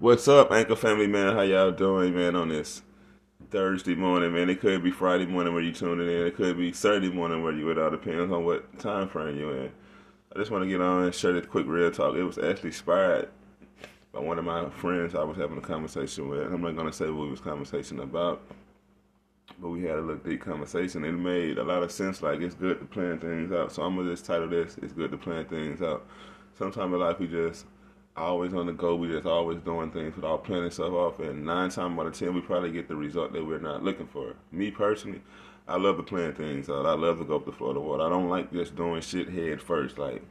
What's up, Anchor Family, man? How y'all doing, man, on this Thursday morning, man? It could be Friday morning where you're tuning in. It could be Saturday morning where you're. it all depends on what time frame you're in. I just want to get on and share this quick real talk. It was actually inspired by one of my friends I was having a conversation with. I'm not going to say what we was conversation about, but we had a little deep conversation. It made a lot of sense. Like, it's good to plan things out. So I'm to just title this, It's Good to Plan Things Out. Sometimes in life we just always on the go. We just always doing things without planning stuff off. And nine times out of ten, we probably get the result that we're not looking for. Me personally, I love to plan things out. I love to go up the floor the water. I don't like just doing shit head first. Like,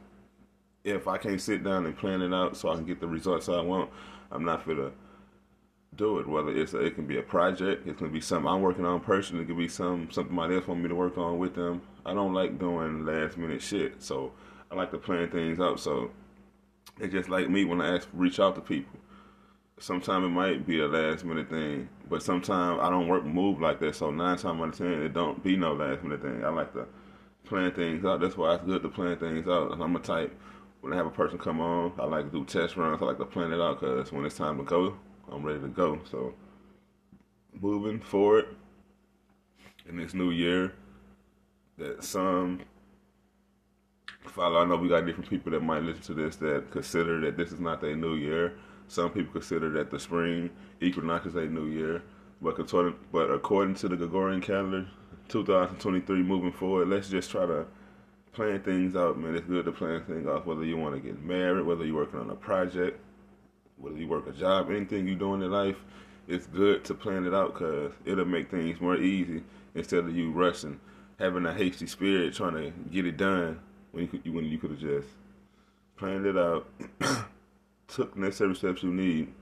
if I can't sit down and plan it out so I can get the results I want, I'm not gonna do it. Whether it's a, it can be a project, it can be something I'm working on personally, it can be some something my else want me to work on with them. I don't like doing last minute shit, so I like to plan things out. So it's just like me when I ask, reach out to people. Sometimes it might be a last minute thing, but sometimes I don't work move like that. So nine times out of ten, it don't be no last minute thing. I like to plan things out. That's why it's good to plan things out. I'm a type when I have a person come on, I like to do test runs. I like to plan it out because when it's time to go, I'm ready to go. So moving forward in this new year, that some follow. I know we got different people that might listen to this that consider that this is not their new year. Some people consider that the spring equinox is their new year. But according, but according to the Gregorian calendar, 2023 moving forward, let's just try to plan things out, man. It's good to plan things out, whether you want to get married, whether you're working on a project, whether you work a job, anything you're doing in life, it's good to plan it out because it'll make things more easy instead of you rushing, having a hasty spirit trying to get it done when you could when you could have just planned it out, took necessary steps you need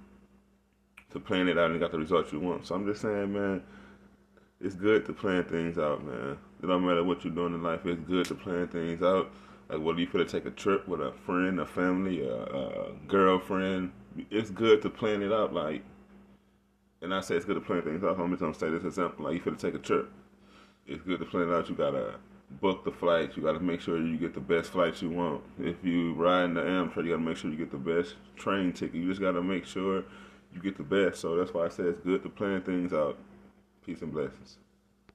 to plan it out and got the results you want. So I'm just saying, man, it's good to plan things out, man. It don't matter what you're doing in life, it's good to plan things out. Like whether you to take a trip with a friend, a family, a, a girlfriend, it's good to plan it out. Like, and I say it's good to plan things out. I'm just gonna say this example. Like you to take a trip, it's good to plan it out. You gotta book the flights. You got to make sure you get the best flights you want. If you ride in the Amtrak, you got to make sure you get the best train ticket. You just got to make sure you get the best. So that's why I say it's good to plan things out. Peace and blessings.